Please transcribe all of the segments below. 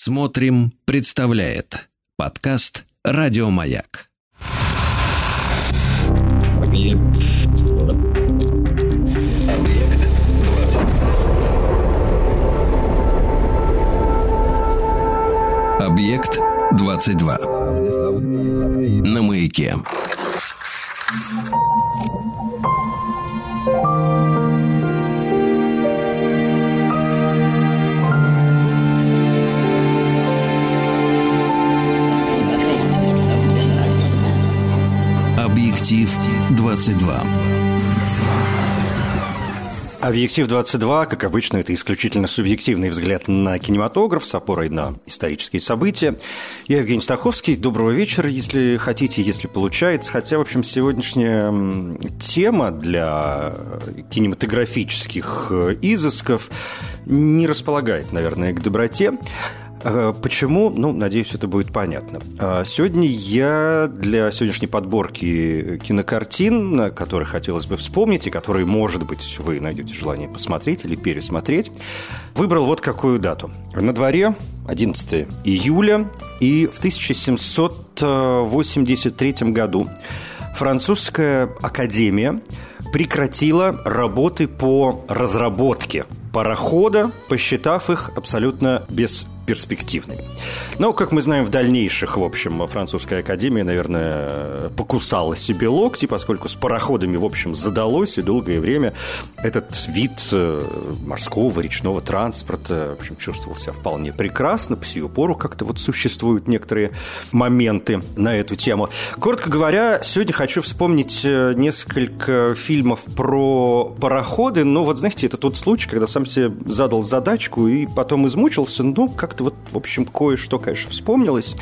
Смотрим, представляет подкаст Радиомаяк. Объект 22. На маяке. Объектив 22. Объектив 22, как обычно, это исключительно субъективный взгляд на кинематограф с опорой на исторические события. Я Евгений Стаховский. Доброго вечера, если хотите, если получается. Хотя, в общем, сегодняшняя тема для кинематографических э, изысков не располагает, наверное, к доброте. Э, почему? Ну, надеюсь, это будет понятно. Э, сегодня я для сегодняшней подборки кинокартин, которые хотелось бы вспомнить, и которые, может быть, вы найдете желание посмотреть или пересмотреть, выбрал вот какую дату. На дворе 11 июля, и в 1783 году французская академия прекратила работы по разработке парохода, посчитав их абсолютно без перспективными. Но, как мы знаем, в дальнейших, в общем, французская академия, наверное, покусала себе локти, поскольку с пароходами, в общем, задалось, и долгое время этот вид э, морского, речного транспорта, в общем, чувствовал себя вполне прекрасно. По сию пору как-то вот существуют некоторые моменты на эту тему. Коротко говоря, сегодня хочу вспомнить э, несколько фильмов про пароходы, но вот, знаете, это тот случай, когда сам себе задал задачку и потом измучился, ну, как как-то вот, в общем, кое-что, конечно, вспомнилось.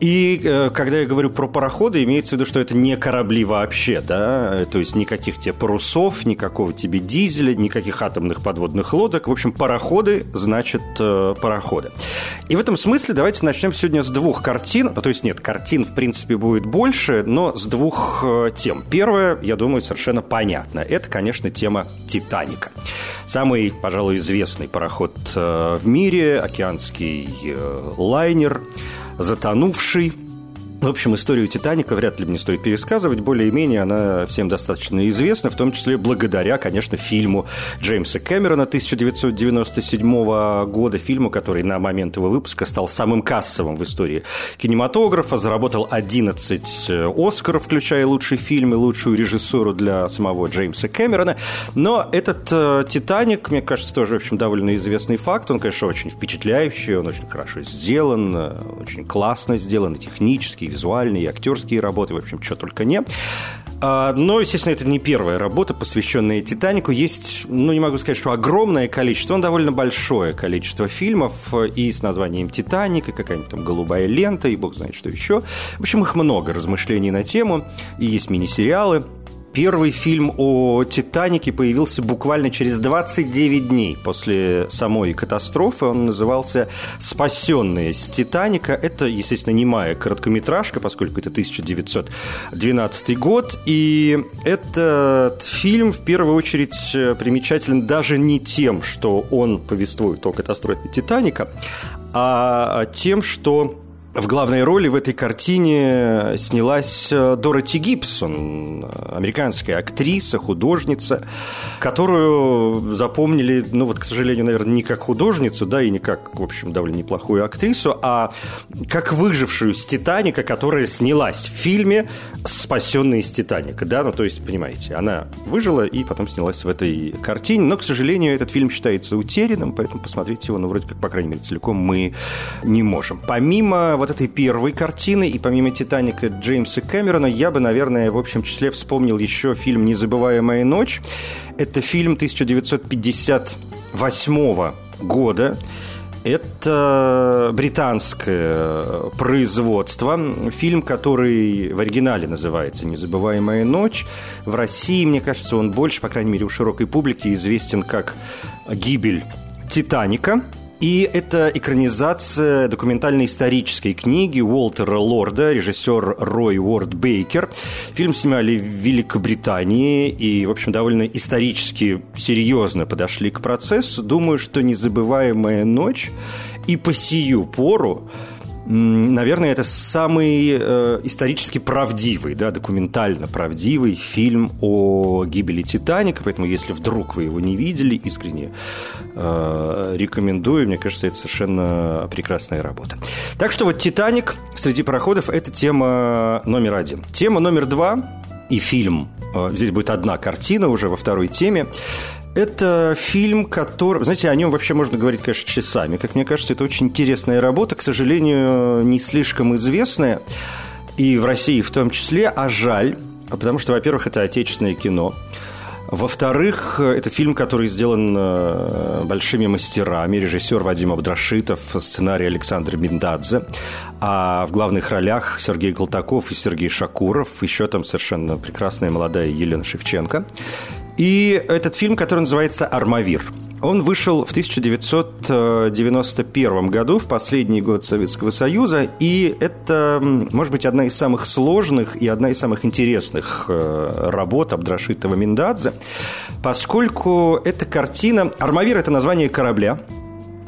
И э, когда я говорю про пароходы, имеется в виду, что это не корабли вообще, да, то есть никаких тебе парусов, никакого тебе дизеля, никаких атомных подводных лодок. В общем, пароходы значит э, пароходы. И в этом смысле давайте начнем сегодня с двух картин. То есть нет, картин, в принципе, будет больше, но с двух э, тем. Первая, я думаю, совершенно понятна. Это, конечно, тема «Титаника». Самый, пожалуй, известный пароход в мире, океанский лайнер – затонувший в общем, историю «Титаника» вряд ли мне стоит пересказывать. Более-менее она всем достаточно известна, в том числе благодаря, конечно, фильму Джеймса Кэмерона 1997 года, фильму, который на момент его выпуска стал самым кассовым в истории кинематографа, заработал 11 э, Оскаров, включая лучший фильм и лучшую режиссуру для самого Джеймса Кэмерона. Но этот э, «Титаник», мне кажется, тоже, в общем, довольно известный факт. Он, конечно, очень впечатляющий, он очень хорошо сделан, э, очень классно сделан и технически, визуальные, и актерские работы, в общем, что только не. А, но, естественно, это не первая работа, посвященная «Титанику». Есть, ну, не могу сказать, что огромное количество, но довольно большое количество фильмов и с названием «Титаник», и какая-нибудь там «Голубая лента», и бог знает, что еще. В общем, их много размышлений на тему, и есть мини-сериалы – Первый фильм о «Титанике» появился буквально через 29 дней после самой катастрофы. Он назывался «Спасенные с Титаника». Это, естественно, немая короткометражка, поскольку это 1912 год. И этот фильм, в первую очередь, примечателен даже не тем, что он повествует о катастрофе «Титаника», а тем, что в главной роли в этой картине снялась э, Дороти Гибсон, американская актриса, художница, которую запомнили, ну вот, к сожалению, наверное, не как художницу, да, и не как, в общем, довольно неплохую актрису, а как выжившую с «Титаника», которая снялась в фильме «Спасенные из Титаника», да, ну то есть, понимаете, она выжила и потом снялась в этой картине, но, к сожалению, этот фильм считается утерянным, поэтому посмотреть его, ну, вроде как, по крайней мере, целиком мы не можем. Помимо вот этой первой картины, и помимо «Титаника» Джеймса Кэмерона, я бы, наверное, в общем числе вспомнил еще фильм «Незабываемая ночь». Это фильм 1958 года. Это британское производство. Фильм, который в оригинале называется «Незабываемая ночь». В России, мне кажется, он больше, по крайней мере, у широкой публики известен как «Гибель Титаника». И это экранизация документально-исторической книги Уолтера Лорда, режиссер Рой Уорд Бейкер. Фильм снимали в Великобритании и, в общем, довольно исторически серьезно подошли к процессу. Думаю, что «Незабываемая ночь» И по сию пору наверное, это самый э, исторически правдивый, да, документально правдивый фильм о гибели Титаника. Поэтому, если вдруг вы его не видели, искренне э, рекомендую. Мне кажется, это совершенно прекрасная работа. Так что вот Титаник среди пароходов – это тема номер один. Тема номер два и фильм. Э, здесь будет одна картина уже во второй теме. Это фильм, который... Знаете, о нем вообще можно говорить, конечно, часами. Как мне кажется, это очень интересная работа, к сожалению, не слишком известная. И в России в том числе, а жаль, потому что, во-первых, это отечественное кино. Во-вторых, это фильм, который сделан э, большими мастерами. Режиссер Вадим Абдрашитов, сценарий Александр Биндадзе. А в главных ролях Сергей Колтаков и Сергей Шакуров. Еще там совершенно прекрасная молодая Елена Шевченко. И этот фильм, который называется «Армавир». Он вышел в 1991 году, в последний год Советского Союза, и это, может быть, одна из самых сложных и одна из самых интересных э, работ Абдрашитова Миндадзе, поскольку эта картина... «Армавир» — это название корабля,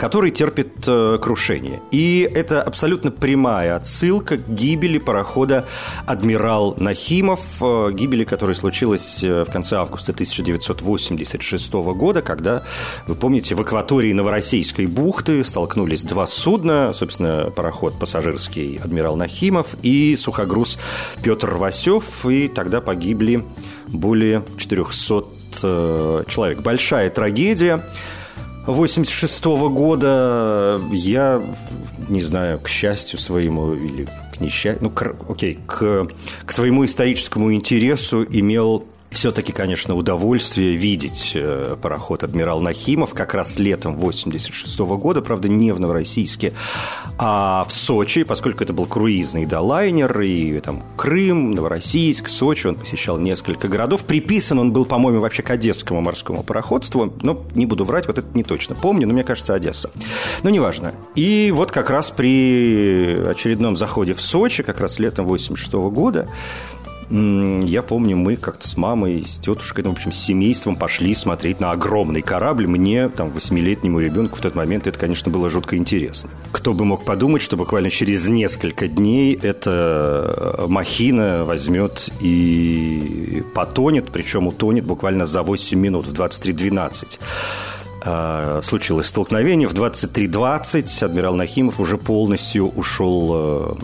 который терпит э, крушение. И это абсолютно прямая отсылка к гибели парохода «Адмирал Нахимов», э, гибели, которая случилась э, в конце августа 1986 года, когда, вы помните, в акватории Новороссийской бухты столкнулись два судна, собственно, пароход пассажирский «Адмирал Нахимов» и сухогруз Петр Васев, и тогда погибли более 400 э, человек. Большая трагедия. 86 -го года я, не знаю, к счастью своему или к несчастью, ну, к, окей, к, к своему историческому интересу имел все-таки, конечно, удовольствие видеть э, пароход «Адмирал Нахимов» как раз летом 86 -го года, правда, не в Новороссийске, а в Сочи, поскольку это был круизный да, лайнер, и там Крым, Новороссийск, Сочи, он посещал несколько городов. Приписан он был, по-моему, вообще к Одесскому морскому пароходству, но не буду врать, вот это не точно помню, но мне кажется, Одесса. Но неважно. И вот как раз при очередном заходе в Сочи, как раз летом 86 -го года, я помню, мы как-то с мамой, с тетушкой, ну, в общем, с семейством пошли смотреть на огромный корабль. Мне, там, восьмилетнему ребенку в тот момент это, конечно, было жутко интересно. Кто бы мог подумать, что буквально через несколько дней эта махина возьмет и потонет, причем утонет буквально за 8 минут в 23.12. Э, случилось столкновение. В 23.20 адмирал Нахимов уже полностью ушел э,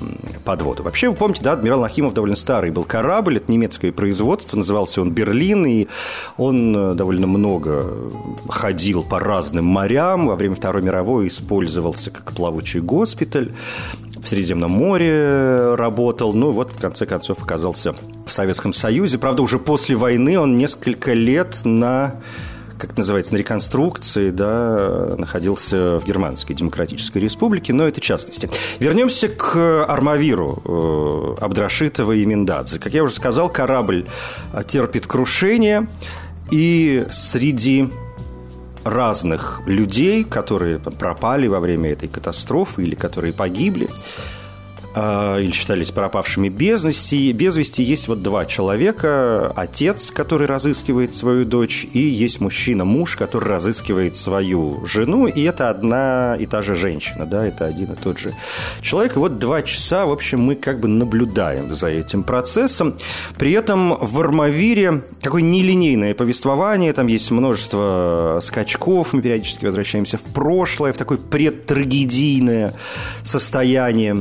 под воду. Вообще, вы помните, да, адмирал Нахимов довольно старый был корабль, это немецкое производство, назывался он «Берлин», и он э, довольно много ходил по разным морям. Во время Второй мировой использовался как плавучий госпиталь в Средиземном море работал, ну вот в конце концов оказался в Советском Союзе. Правда, уже после войны он несколько лет на как называется, на реконструкции, да, находился в Германской Демократической Республике, но это частности. Вернемся к Армавиру э, Абдрашитова и Миндадзе. Как я уже сказал, корабль терпит крушение, и среди разных людей, которые пропали во время этой катастрофы или которые погибли, или считались пропавшими без вести. Без вести есть вот два человека. Отец, который разыскивает свою дочь, и есть мужчина, муж, который разыскивает свою жену, и это одна и та же женщина, да, это один и тот же человек. И вот два часа, в общем, мы как бы наблюдаем за этим процессом. При этом в Армавире такое нелинейное повествование, там есть множество скачков, мы периодически возвращаемся в прошлое, в такое предтрагедийное состояние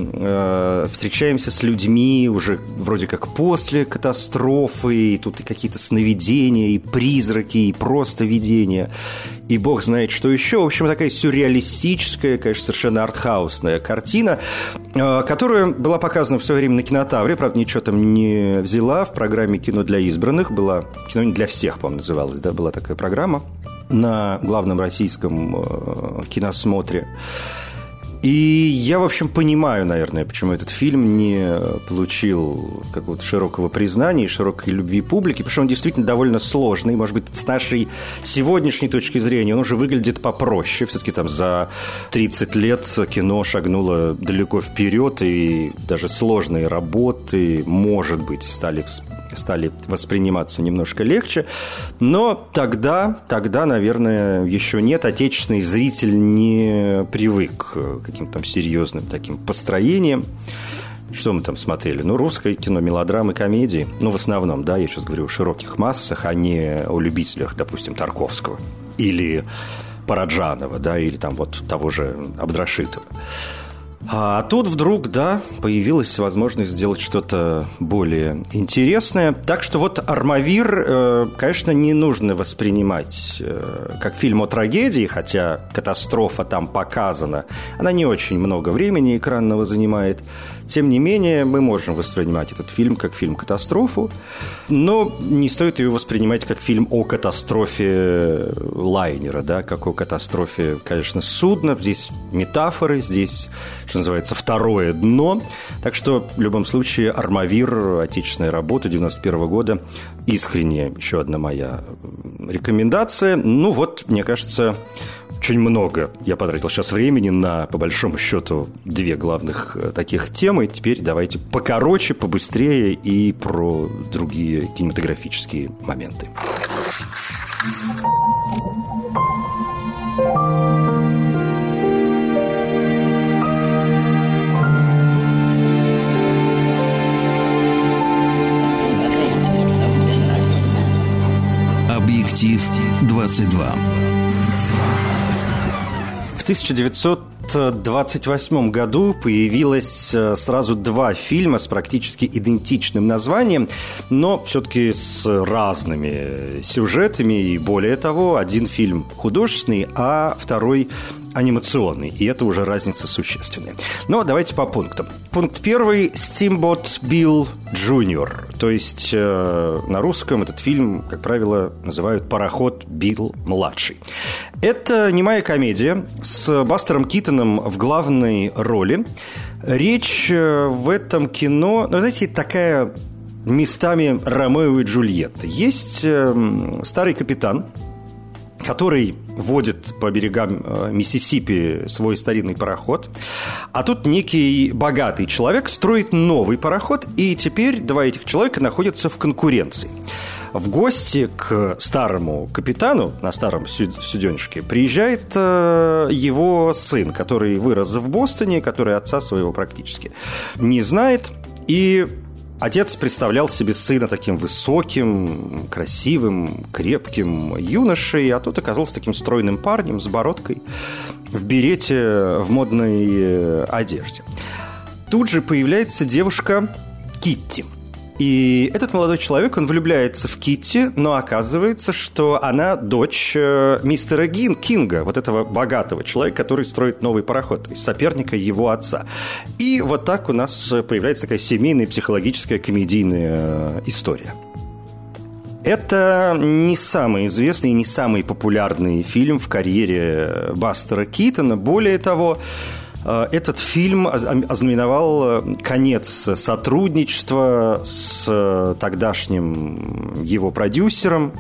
э, встречаемся с людьми уже вроде как после катастрофы, и тут и какие-то сновидения, и призраки, и просто видения, и бог знает что еще. В общем, такая сюрреалистическая, конечно, совершенно артхаусная картина, э, которая была показана в свое время на кинотавре, правда, ничего там не взяла в программе «Кино для избранных», была «Кино не для всех», по-моему, называлась, да, была такая программа на главном российском э, киносмотре. И я, в общем, понимаю, наверное, почему этот фильм не получил какого-то широкого признания и широкой любви публики, потому что он действительно довольно сложный. Может быть, с нашей сегодняшней точки зрения он уже выглядит попроще. Все-таки там за 30 лет кино шагнуло далеко вперед, и даже сложные работы, может быть, стали стали восприниматься немножко легче. Но тогда, тогда, наверное, еще нет. Отечественный зритель не привык к каким-то там серьезным таким построениям. Что мы там смотрели? Ну, русское кино, мелодрамы, комедии. Ну, в основном, да, я сейчас говорю о широких массах, а не о любителях, допустим, Тарковского. Или Параджанова, да, или там вот того же Абдрашитова. А тут вдруг, да, появилась возможность сделать что-то более интересное. Так что вот «Армавир», э, конечно, не нужно воспринимать э, как фильм о трагедии, хотя катастрофа там показана. Она не очень много времени экранного занимает. Тем не менее, мы можем воспринимать этот фильм как фильм-катастрофу, но не стоит его воспринимать как фильм о катастрофе лайнера, да, как о катастрофе, конечно, судна. Здесь метафоры, здесь, что называется, второе дно. Так что, в любом случае, «Армавир», отечественная работа 91 года, искренне еще одна моя рекомендация. Ну вот, мне кажется, очень много я потратил сейчас времени на, по большому счету, две главных э, таких темы. Теперь давайте покороче, побыстрее и про другие кинематографические моменты. Объектив 22. 1928 году появилось э, сразу два фильма с практически идентичным названием, но все-таки с разными сюжетами. И более того, один фильм художественный, а второй анимационный, и это уже разница существенная. Но давайте по пунктам. Пункт первый – Steamboat Bill Jr., то есть э, на русском этот фильм, как правило, называют «Пароход Билл младший». Это немая комедия с Бастером Китоном в главной роли. Речь э, в этом кино, ну, знаете, такая местами Ромео и Джульетта. Есть э, старый капитан, который водит по берегам э, Миссисипи свой старинный пароход. А тут некий богатый человек строит новый пароход, и теперь два этих человека находятся в конкуренции. В гости к старому капитану на старом суденышке приезжает э, его сын, который вырос в Бостоне, который отца своего практически не знает. И Отец представлял себе сына таким высоким, красивым, крепким юношей, а тот оказался таким стройным парнем с бородкой в берете в модной э, одежде. Тут же появляется девушка Китти – и этот молодой человек, он влюбляется в Китти, но оказывается, что она дочь э, мистера Гин, Кинга, вот этого богатого человека, который строит новый пароход, соперника его отца. И вот так у нас появляется такая семейная, психологическая, комедийная э, история. Это не самый известный и не самый популярный фильм в карьере Бастера Китона. Более того, Э, этот фильм ознаменовал э, конец сотрудничества с э, тогдашним его продюсером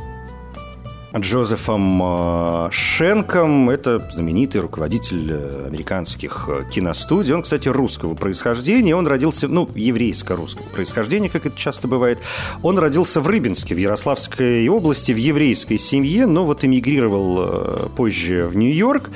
Джозефом Шенком. Это знаменитый руководитель американских киностудий. Он, кстати, русского происхождения. Он родился, ну, еврейско-русского происхождения, как это часто бывает. Он родился в Рыбинске, в Ярославской области, в еврейской семье, но вот эмигрировал позже в Нью-Йорк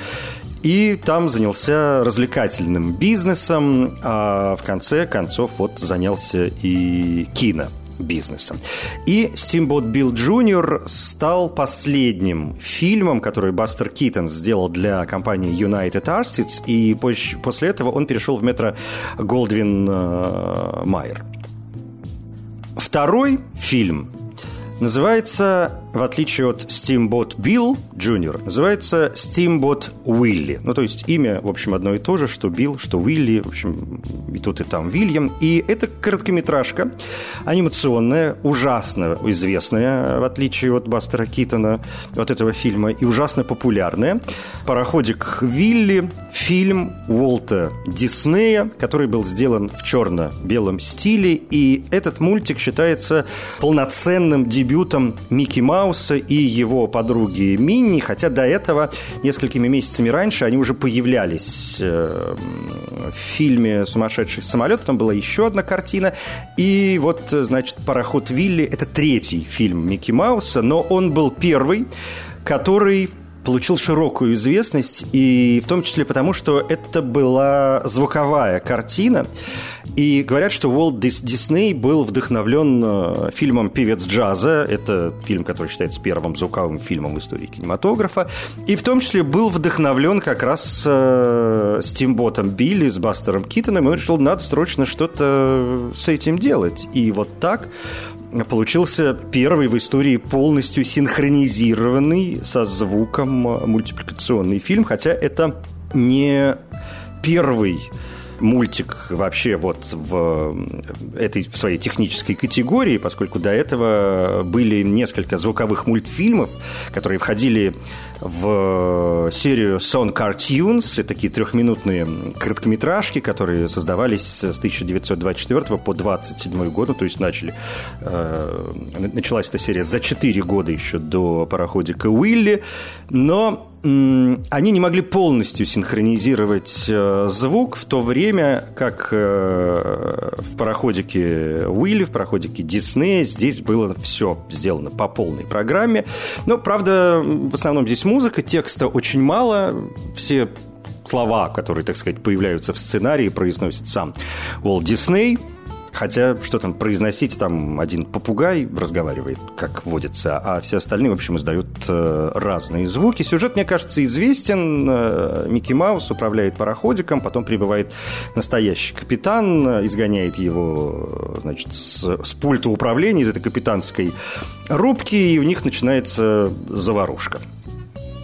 и там занялся развлекательным бизнесом, а в конце концов вот занялся и кино бизнесом. И Steamboat Bill Jr. стал последним фильмом, который Бастер Китон сделал для компании United Artists, и после этого он перешел в метро Голдвин Майер. Второй фильм называется в отличие от Steamboat Bill Jr., называется Steamboat Willie. Ну, то есть имя, в общем, одно и то же, что Билл, что Уилли, в общем, и тут, и там Вильям. И это короткометражка, анимационная, ужасно известная, в отличие от Бастера Китона, от этого фильма, и ужасно популярная. «Пароходик Вилли», фильм Уолта Диснея, который был сделан в черно-белом стиле, и этот мультик считается полноценным дебютом Микки Мауса Мауса и его подруги Минни, хотя до этого, несколькими месяцами раньше, они уже появлялись э, в фильме «Сумасшедший самолет», потом была еще одна картина, и вот, значит, «Пароход Вилли» — это третий фильм Микки Мауса, но он был первый, который получил широкую известность, и в том числе потому, что это была звуковая картина. И говорят, что Уолт Дисней был вдохновлен э, фильмом «Певец джаза». Это фильм, который считается первым звуковым фильмом в истории кинематографа. И в том числе был вдохновлен как раз э, Стимботом Билли, с Бастером Китоном. И он решил, надо срочно что-то с этим делать. И вот так получился первый в истории полностью синхронизированный со звуком мультипликационный фильм, хотя это не первый мультик вообще вот в этой в своей технической категории, поскольку до этого были несколько звуковых мультфильмов, которые входили в серию Song Cartoons. Это такие трехминутные короткометражки, которые создавались с 1924 по 27 год. Ну, то есть начали... Э, началась эта серия за 4 года еще до пароходика Уилли. Но они не могли полностью синхронизировать э, звук в то время, как э, в пароходике Уилли, в пароходике Диснея здесь было все сделано по полной программе. Но, правда, в основном здесь музыка, текста очень мало, все слова, которые, так сказать, появляются в сценарии, произносит сам Уолт Дисней – Хотя, что там произносить, там один попугай разговаривает, как водится, а все остальные, в общем, издают э, разные звуки. Сюжет, мне кажется, известен. Э, Микки Маус управляет пароходиком, потом прибывает настоящий капитан, изгоняет его, значит, с, с пульта управления из этой капитанской рубки, и у них начинается заварушка.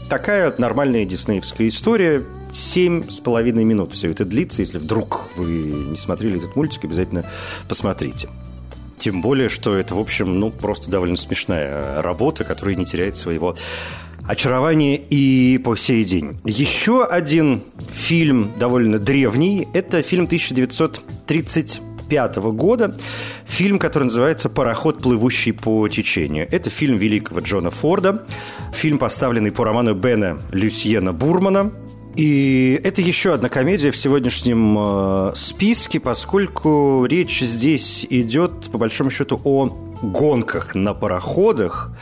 Такая нормальная диснеевская история – семь с половиной минут все это длится. Если вдруг вы не смотрели этот мультик, обязательно посмотрите. Тем более, что это, в общем, ну, просто довольно смешная работа, которая не теряет своего очарования и по сей день. Еще один фильм довольно древний. Это фильм 1935 года. Фильм, который называется «Пароход, плывущий по течению». Это фильм великого Джона Форда. Фильм, поставленный по роману Бена Люсьена Бурмана – и это еще одна комедия в сегодняшнем э, списке, поскольку речь здесь идет, по большому счету, о гонках на пароходах.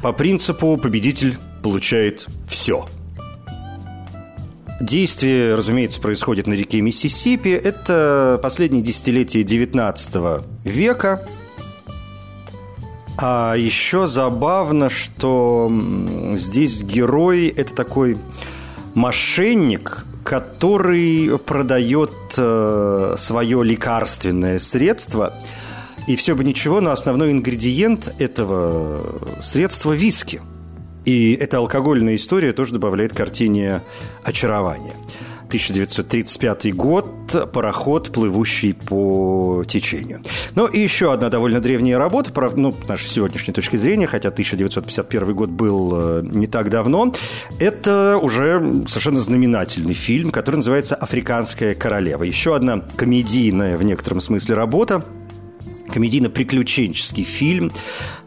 По принципу победитель получает все. Действие, разумеется, происходит на реке Миссисипи. Это последние десятилетия XIX века. А еще забавно, что здесь герой – это такой мошенник, который продает э, свое лекарственное средство, и все бы ничего, но основной ингредиент этого средства – виски. И эта алкогольная история тоже добавляет картине очарования. 1935 год, пароход, плывущий по течению. Ну и еще одна довольно древняя работа, ну, нашей сегодняшней точки зрения, хотя 1951 год был э, не так давно, это уже совершенно знаменательный фильм, который называется «Африканская королева». Еще одна комедийная в некотором смысле работа, комедийно-приключенческий фильм,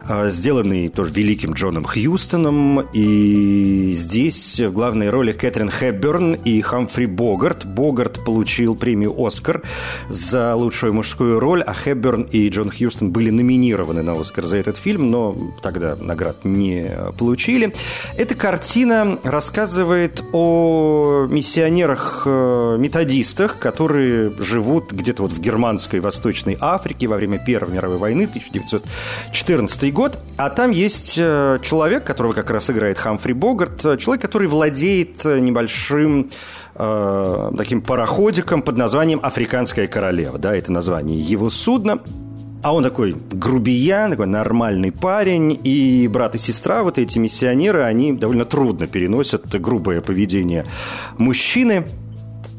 а, сделанный тоже великим Джоном Хьюстоном. И здесь в главной роли Кэтрин Хэбберн и Хамфри Богарт. Богарт получил премию «Оскар» за лучшую мужскую роль, а Хэбберн и Джон Хьюстон были номинированы на «Оскар» за этот фильм, но тогда наград не получили. Эта картина рассказывает о миссионерах-методистах, которые живут где-то вот в германской Восточной Африке во время Первой мировой войны, 1914 год, а там есть э, человек, которого как раз играет Хамфри Богарт, э, человек, который владеет э, небольшим э, таким пароходиком под названием «Африканская королева». Да, это название его судна. А он такой грубиян, такой нормальный парень, и брат и сестра, вот эти миссионеры, они довольно трудно переносят грубое поведение мужчины –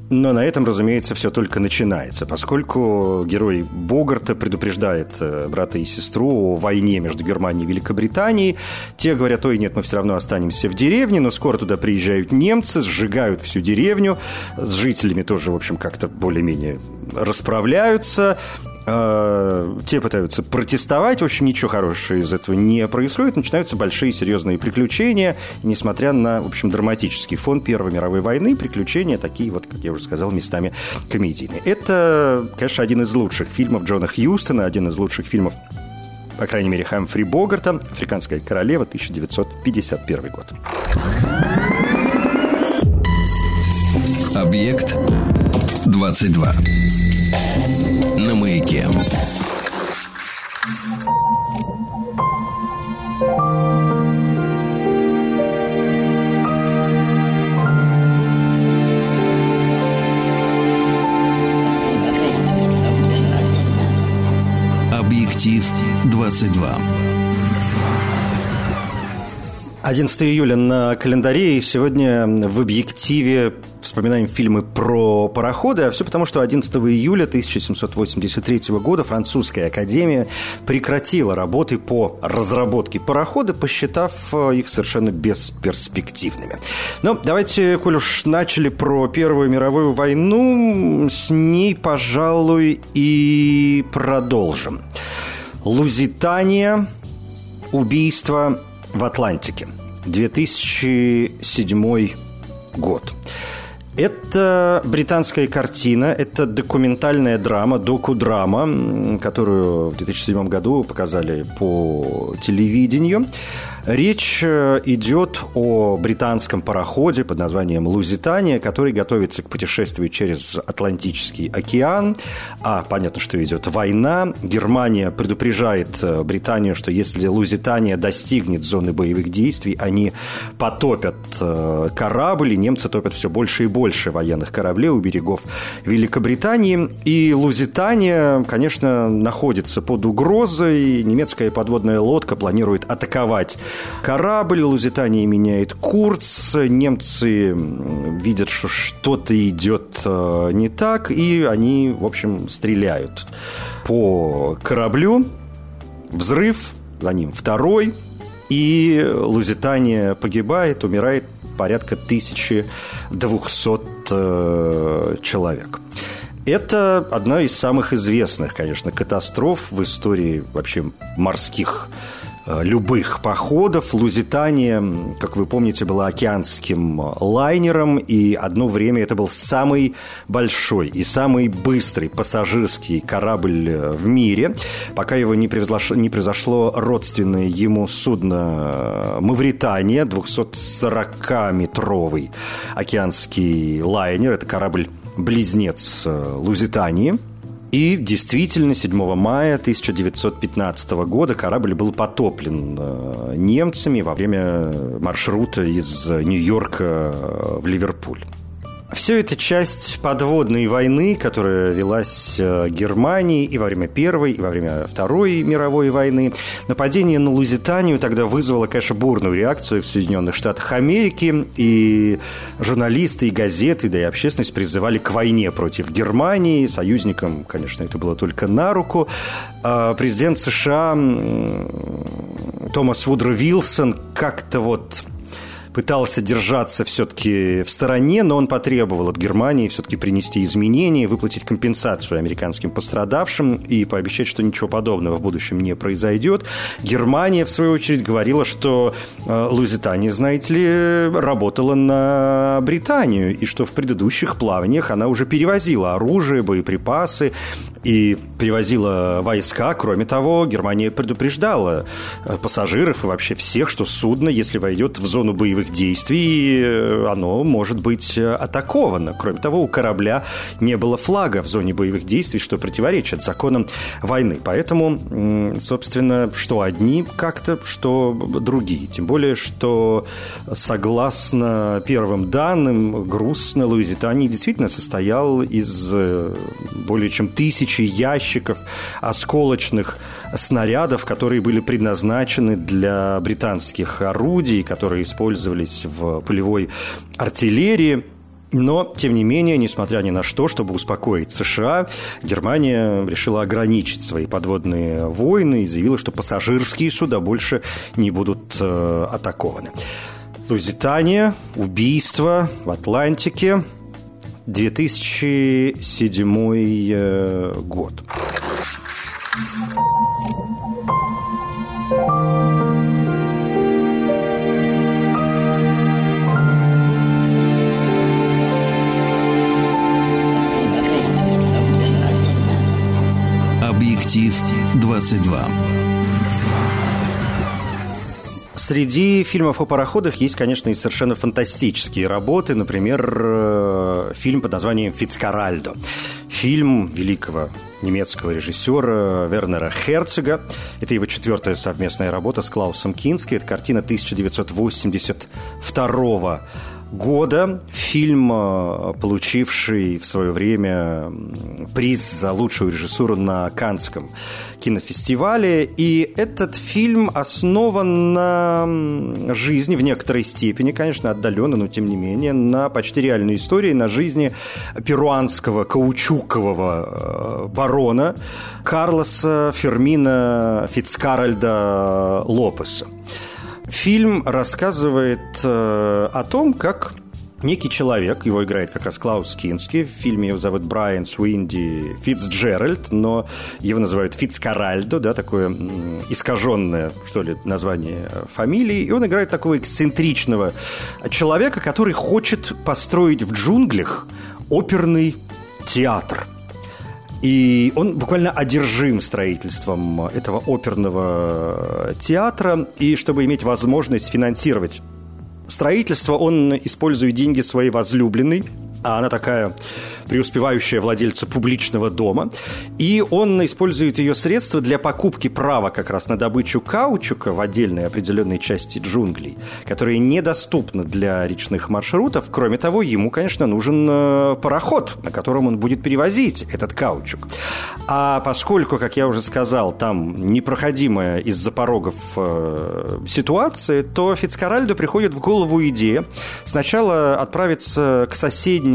но на этом, разумеется, все только начинается, поскольку герой Богарта предупреждает э, брата и сестру о войне между Германией и Великобританией. Те говорят, ой, нет, мы все равно останемся в деревне, но скоро туда приезжают немцы, сжигают всю деревню, с жителями тоже, в общем, как-то более-менее расправляются. Э, те пытаются протестовать, в общем, ничего хорошего из этого не происходит, начинаются большие серьезные приключения, и несмотря на, в общем, драматический фон Первой мировой войны, приключения такие вот, как я уже сказал, местами комедийные. Это, конечно, один из лучших фильмов Джона Хьюстона, один из лучших фильмов по крайней мере, Хамфри Богарта «Африканская королева», 1951 год. Объект 22. На маяке. Объектив 22. 11 июля на календаре, и сегодня в объективе вспоминаем фильмы про пароходы, а все потому, что 11 июля 1783 года французская академия прекратила работы по разработке парохода, посчитав э, их совершенно бесперспективными. Но давайте, коль уж начали про Первую мировую войну, с ней, пожалуй, и продолжим. Лузитания, убийство в Атлантике. 2007 год. Это британская картина, это документальная драма, доку-драма, которую в 2007 году показали по телевидению. Речь э, идет о британском пароходе под названием «Лузитания», который готовится к путешествию через Атлантический океан. А понятно, что идет война. Германия предупреждает э, Британию, что если Лузитания достигнет зоны боевых действий, они потопят э, корабль, и немцы топят все больше и больше военных кораблей у берегов Великобритании. И Лузитания, конечно, находится под угрозой. Немецкая подводная лодка планирует атаковать корабль, Лузитания меняет курс, немцы видят, что что-то идет э, не так, и они, в общем, стреляют по кораблю. Взрыв, за ним второй, и Лузитания погибает, умирает порядка 1200 э, человек. Это одна из самых известных, конечно, катастроф в истории вообще морских любых походов. Лузитания, как вы помните, была океанским лайнером, и одно время это был самый большой и самый быстрый пассажирский корабль э, в мире, пока его не произошло, не произошло родственное ему судно э, «Мавритания», 240-метровый океанский лайнер, это корабль-близнец Лузитании – и действительно, 7 мая 1915 года корабль был потоплен э, немцами во время маршрута из Нью-Йорка в Ливерпуль. Все это часть подводной войны, которая велась э, Германией и во время Первой, и во время Второй мировой войны. Нападение на Лузитанию тогда вызвало, конечно, бурную реакцию в Соединенных Штатах Америки, и журналисты, и газеты, да и общественность призывали к войне против Германии. Союзникам, конечно, это было только на руку. А президент США Томас Вудро Вилсон как-то вот пытался держаться все-таки в стороне, но он потребовал от Германии все-таки принести изменения, выплатить компенсацию американским пострадавшим и пообещать, что ничего подобного в будущем не произойдет. Германия, в свою очередь, говорила, что э, Лузитания, знаете ли, работала на Британию, и что в предыдущих плаваниях она уже перевозила оружие, боеприпасы, и привозила войска. Кроме того, Германия предупреждала э, пассажиров и вообще всех, что судно, если войдет в зону боевых действий, э, оно может быть э, атаковано. Кроме того, у корабля не было флага в зоне боевых действий, что противоречит законам войны. Поэтому, собственно, что одни как-то, что другие. Тем более, что согласно первым данным, груз на Луизитании действительно состоял из более чем тысячи ящиков осколочных снарядов, которые были предназначены для британских орудий, которые использовались в полевой артиллерии. Но, тем не менее, несмотря ни на что, чтобы успокоить США, Германия решила ограничить свои подводные войны и заявила, что пассажирские суда больше не будут э, атакованы. Лузитания, убийство в Атлантике, 2007 э, год. 22. Среди фильмов о пароходах есть, конечно, и совершенно фантастические работы. Например, э, фильм под названием «Фицкаральдо». Фильм великого немецкого режиссера Вернера Херцога. Это его четвертая совместная работа с Клаусом Кински. Это картина 1982 года. Фильм, э, получивший в свое время приз за лучшую режиссуру на Канском кинофестивале. И этот фильм основан на жизни в некоторой степени, конечно, отдаленно, но тем не менее, на почти реальной истории, на жизни перуанского каучукового э, барона Карлоса Фермина Фицкаральда Лопеса. Фильм рассказывает э, о том, как некий человек, его играет как раз Клаус Кински, в фильме его зовут Брайан Суинди Фицджеральд, но его называют Фицкаральдо, да, такое искаженное, что ли, название фамилии, и он играет такого эксцентричного человека, который хочет построить в джунглях оперный театр – и он буквально одержим строительством этого оперного театра. И чтобы иметь возможность финансировать строительство, он использует деньги своей возлюбленной, а она такая преуспевающая владельца публичного дома. И он использует ее средства для покупки права как раз на добычу каучука в отдельной определенной части джунглей, которые недоступны для речных маршрутов. Кроме того, ему, конечно, нужен э, пароход, на котором он будет перевозить этот каучук. А поскольку, как я уже сказал, там непроходимая из-за порогов э, ситуация, то Фицкаральдо приходит в голову идея сначала отправиться к соседней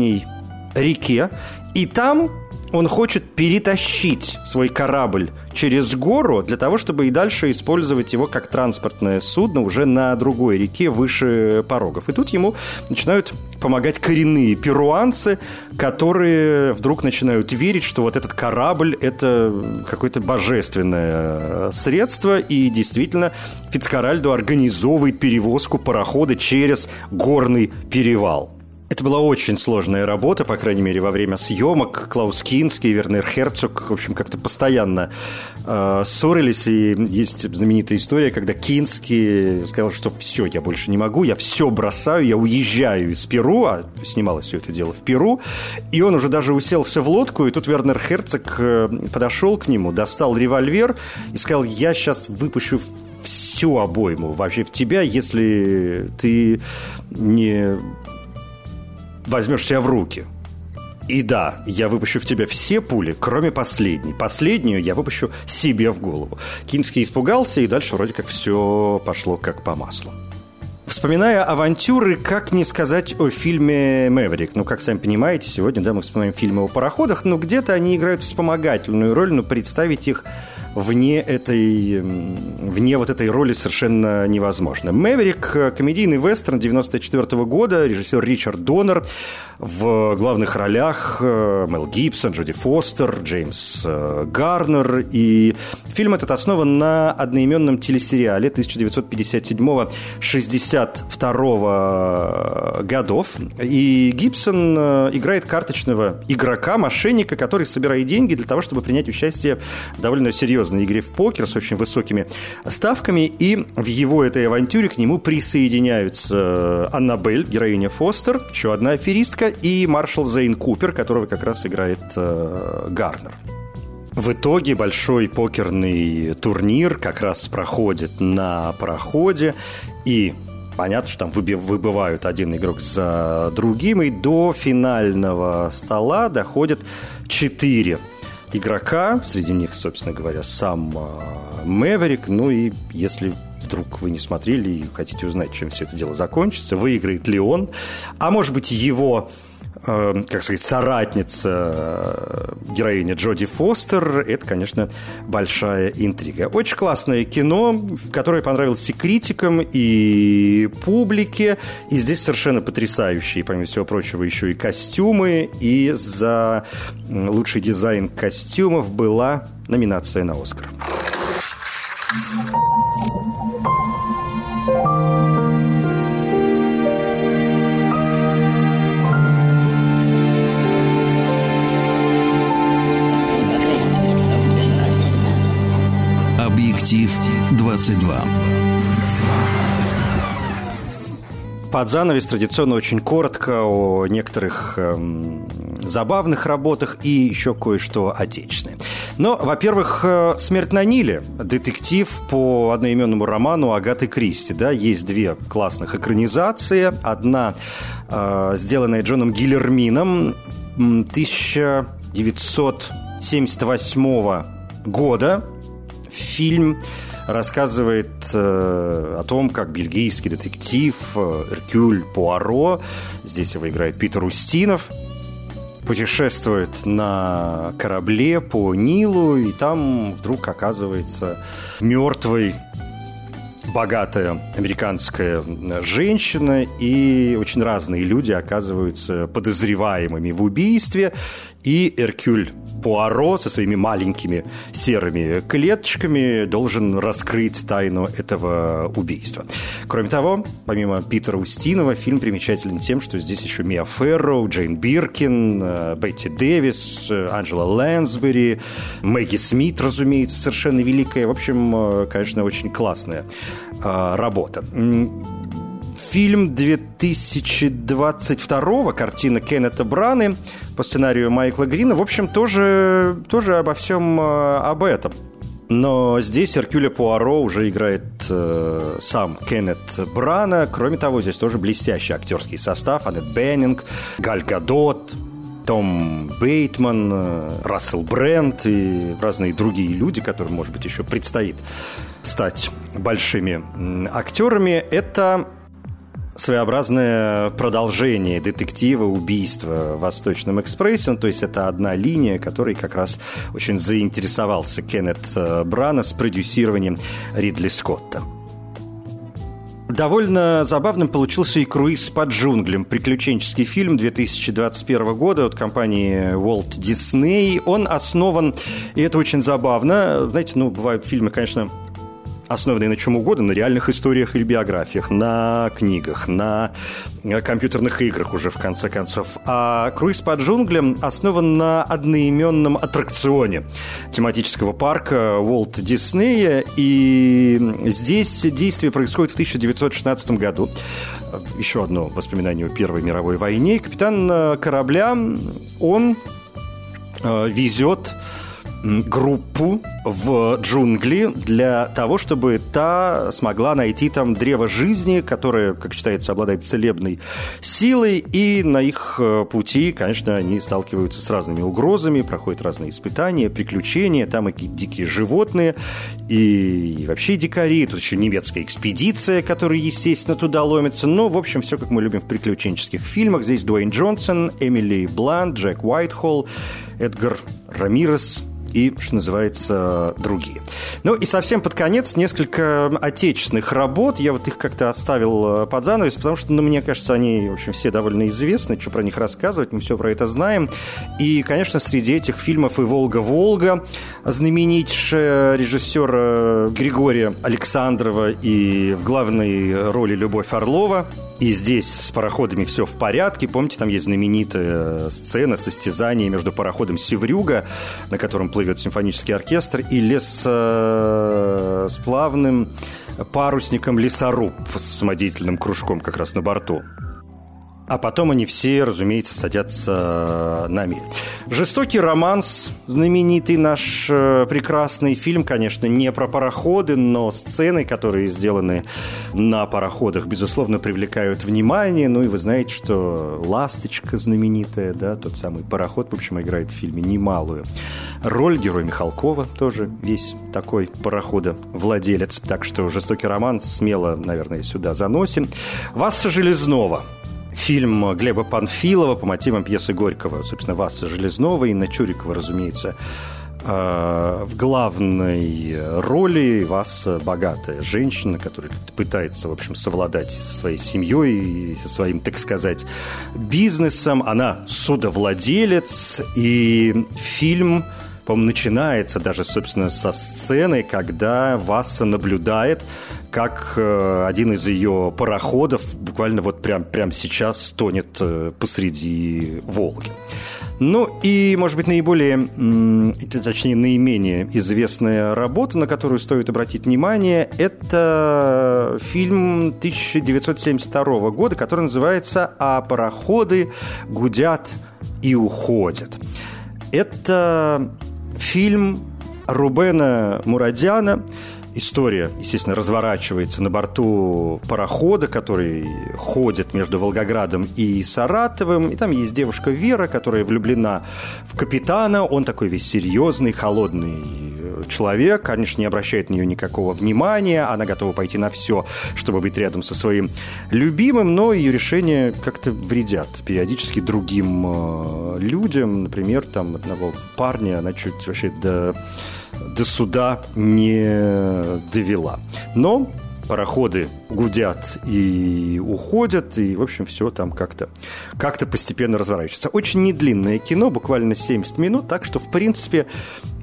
реке, и там он хочет перетащить свой корабль через гору для того, чтобы и дальше использовать его как транспортное судно уже на другой реке выше порогов. И тут ему начинают помогать коренные перуанцы, которые вдруг начинают верить, что вот этот корабль – это какое-то божественное средство, и действительно Фицкаральдо организовывает перевозку парохода через горный перевал. Это была очень сложная работа, по крайней мере, во время съемок. Клаус Кинский, Вернер Херцог, в общем, как-то постоянно э, ссорились. И есть знаменитая история, когда Кинский сказал, что все, я больше не могу, я все бросаю, я уезжаю из Перу, а снималось все это дело в Перу. И он уже даже уселся в лодку, и тут Вернер Херцог э, подошел к нему, достал револьвер и сказал, я сейчас выпущу всю обойму вообще в тебя, если ты не возьмешь себя в руки. И да, я выпущу в тебя все пули, кроме последней. Последнюю я выпущу себе в голову. Кинский испугался, и дальше вроде как все пошло как по маслу. Вспоминая авантюры, как не сказать о фильме «Мэверик». Ну, как сами понимаете, сегодня да, мы вспоминаем фильмы о пароходах, но где-то они играют вспомогательную роль, но представить их вне этой, вне вот этой роли совершенно невозможно. «Мэверик» – комедийный вестерн 94 года, режиссер Ричард Доннер, в главных ролях э, Мел Гибсон, Джоди Фостер, Джеймс э, Гарнер. И фильм этот основан на одноименном телесериале 1957-62 годов. И Гибсон э, играет карточного игрока, мошенника, который собирает деньги для того, чтобы принять участие в довольно серьезной игре в покер с очень высокими ставками. И в его этой авантюре к нему присоединяются Аннабель, героиня Фостер, еще одна аферистка, и маршал Зейн Купер, которого как раз играет э, Гарнер. В итоге большой покерный турнир как раз проходит на пароходе, и понятно, что там выбывают один игрок за другим, и до финального стола доходят четыре игрока, среди них, собственно говоря, сам э, Мэверик, ну и если вдруг вы не смотрели и хотите узнать, чем все это дело закончится, выиграет ли он, а может быть его как сказать, соратница э, героини Джоди Фостер, это, конечно, большая интрига. Очень классное кино, которое понравилось и критикам, и публике. И здесь совершенно потрясающие, помимо всего прочего, еще и костюмы. И за лучший дизайн костюмов была номинация на «Оскар». 22. Под занавес традиционно очень коротко о некоторых эм, забавных работах и еще кое-что отечественное. Но, во-первых, э, «Смерть на Ниле» – детектив по одноименному роману Агаты Кристи. Да? Есть две классных экранизации. Одна, э, сделанная Джоном Гиллермином 1978 года. Фильм рассказывает э, о том, как бельгийский детектив э, Эркюль Пуаро, здесь его играет Питер Устинов, путешествует на корабле по Нилу, и там вдруг оказывается мертвый богатая американская женщина, и очень разные люди оказываются подозреваемыми в убийстве, и Эркюль Пуаро со своими маленькими серыми клеточками должен раскрыть тайну этого убийства. Кроме того, помимо Питера Устинова, фильм примечателен тем, что здесь еще Мия Ферро, Джейн Биркин, э, Бетти Дэвис, э, Анджела Лэнсбери, Мэгги Смит, разумеется, совершенно великая. В общем, э, конечно, очень классная работа. Фильм 2022 картина Кеннета Браны по сценарию Майкла Грина, в общем, тоже, тоже обо всем э, об этом. Но здесь Эркюля Пуаро уже играет э, сам Кеннет Брана. Кроме того, здесь тоже блестящий актерский состав. Аннет Беннинг, Галь Гадот, том Бейтман, э, Рассел Брент и разные другие люди, которым, может быть, еще предстоит стать большими актерами. Это своеобразное продолжение детектива убийства в Восточном экспрессе. Ну, то есть это одна линия, которой как раз очень заинтересовался Кеннет э, Брана с продюсированием Ридли Скотта. Довольно забавным получился и «Круиз под джунглям». Приключенческий фильм 2021 года от компании Walt Disney. Он основан, и это очень забавно. Знаете, ну, бывают фильмы, конечно, основанные на чем угодно, на реальных историях или биографиях, на книгах, на э, компьютерных играх уже в конце концов. А «Круиз по джунглям» основан на одноименном аттракционе тематического парка Уолт Диснея. И здесь действие происходит в 1916 году. Еще одно воспоминание о Первой мировой войне. Капитан э, корабля, он э, везет группу в джунгли для того, чтобы та смогла найти там древо жизни, которое, как считается, обладает целебной силой, и на их э, пути, конечно, они сталкиваются с разными угрозами, проходят разные испытания, приключения, там и дикие животные, и вообще дикари, тут еще немецкая экспедиция, которая, естественно, туда ломится, но, в общем, все, как мы любим в приключенческих фильмах. Здесь Дуэйн Джонсон, Эмили Блант, Джек Уайтхолл, Эдгар Рамирес, и, что называется, другие. Ну и совсем под конец несколько отечественных работ. Я вот их как-то оставил э, под занавес, потому что, ну, мне кажется, они, в общем, все довольно известны, что про них рассказывать, мы все про это знаем. И, конечно, среди этих фильмов и «Волга-Волга», знаменитейшая режиссера Григория Александрова и в главной роли Любовь Орлова – и здесь с пароходами все в порядке. Помните, там есть знаменитая сцена состязания между пароходом «Севрюга», на котором плывет симфонический оркестр, и лесосплавным парусником «Лесоруб» с самодеятельным кружком как раз на борту. А потом они все, разумеется, садятся на мель. «Жестокий романс», знаменитый наш э, прекрасный фильм, конечно, не про пароходы, но сцены, которые сделаны на пароходах, безусловно, привлекают внимание. Ну и вы знаете, что «Ласточка» знаменитая, да, тот самый пароход, в общем, играет в фильме немалую роль. Герой Михалкова тоже весь такой парохода владелец. Так что «Жестокий романс» смело, наверное, сюда заносим. Васса Железнова – фильм Глеба Панфилова по мотивам пьесы Горького, собственно, Васа Железнова и Чурикова, разумеется, э, в главной роли вас богатая женщина, которая как-то пытается, в общем, совладать со своей семьей и со своим, так сказать, бизнесом. Она судовладелец, и фильм по-моему, начинается даже, собственно, со сцены, когда Васса наблюдает, как э, один из ее пароходов буквально вот прям, прям сейчас тонет э, посреди Волги. Ну и, может быть, наиболее, точнее, наименее известная работа, на которую стоит обратить внимание, это фильм 1972 года, который называется «А пароходы гудят и уходят». Это фильм Рубена Мурадяна. История, естественно, разворачивается на борту парохода, который ходит между Волгоградом и Саратовым. И там есть девушка Вера, которая влюблена в капитана. Он такой весь серьезный, холодный человек, конечно, не обращает на нее никакого внимания, она готова пойти на все, чтобы быть рядом со своим любимым, но ее решения как-то вредят периодически другим э, людям. Например, там одного парня она чуть вообще до, до суда не довела. Но пароходы гудят и уходят, и, в общем, все там как-то как постепенно разворачивается. Очень недлинное кино, буквально 70 минут, так что, в принципе,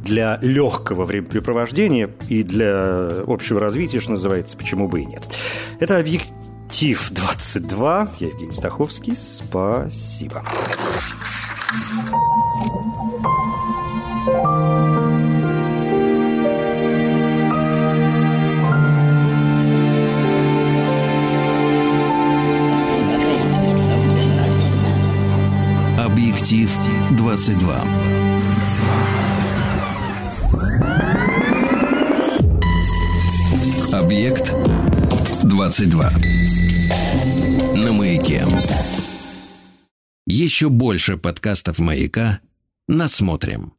для легкого времяпрепровождения и для общего развития, что называется, почему бы и нет. Это «Объектив 22». Я Евгений Стаховский. Спасибо. Объектив 22. Объект 22. На маяке. Еще больше подкастов маяка. Насмотрим.